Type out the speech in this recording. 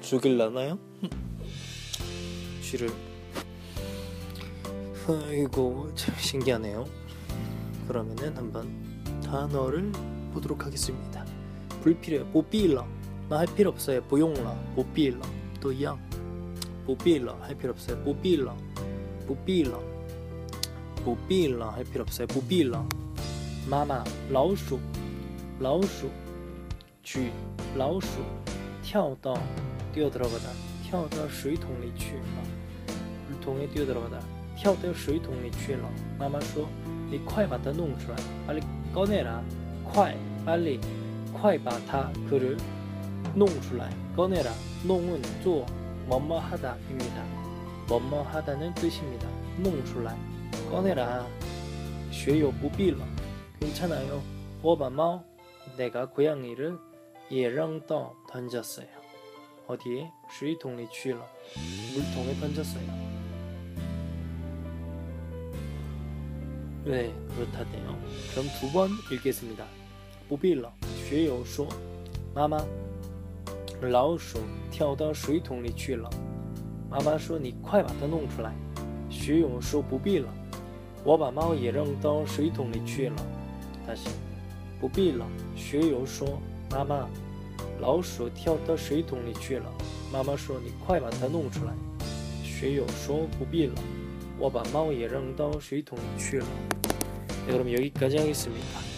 죽일라나요? 쥐를. 아이고 참 신기하네요. 그러면은 한번 단어를 보도록 하겠습니다. 불필요해. 보필러. 나할 필요 없어요. 보용러. 보필러. 또양 보필러 할 필요 없어요. 보필러. 보필러. 보필러 할 필요 없어요. 보필러. 마마. 라우수 라우수 쥐. 라우수 跳到 뛰어 들어가다. 跳到水桶里去了. 물통에 뛰어 들어가다. 跳到水桶里去了. 마마 说你快把它弄出来. 빨리 꺼내라. 快 빨리 快把它 그를 弄出来. 꺼내라. 농은 做 뭐뭐 하다입니다. 뭐뭐 하다는 뜻입니다. 弄出来. 꺼내라. 学有不必了. 괜찮아요. 我把猫 내가 고양이를 也扔到 던졌어요. 어디에? 水桶里去了. 물통에 던졌어요. 네, 그렇다네요. 그럼 두 번 읽겠습니다. 不必了，学友说：“妈妈，老鼠跳到水桶里去了。”妈妈说：“你快把它弄出来。”学友说：“不必了，我把猫也扔到水桶里去了。”大西，不必了。学友说：“妈妈， 老鼠跳到水桶里去了。”妈妈说：“你快把它弄出来。”学友说：“不必了，我把猫也扔到水桶里去了。” 네, 그럼 여기까지 하겠습니다.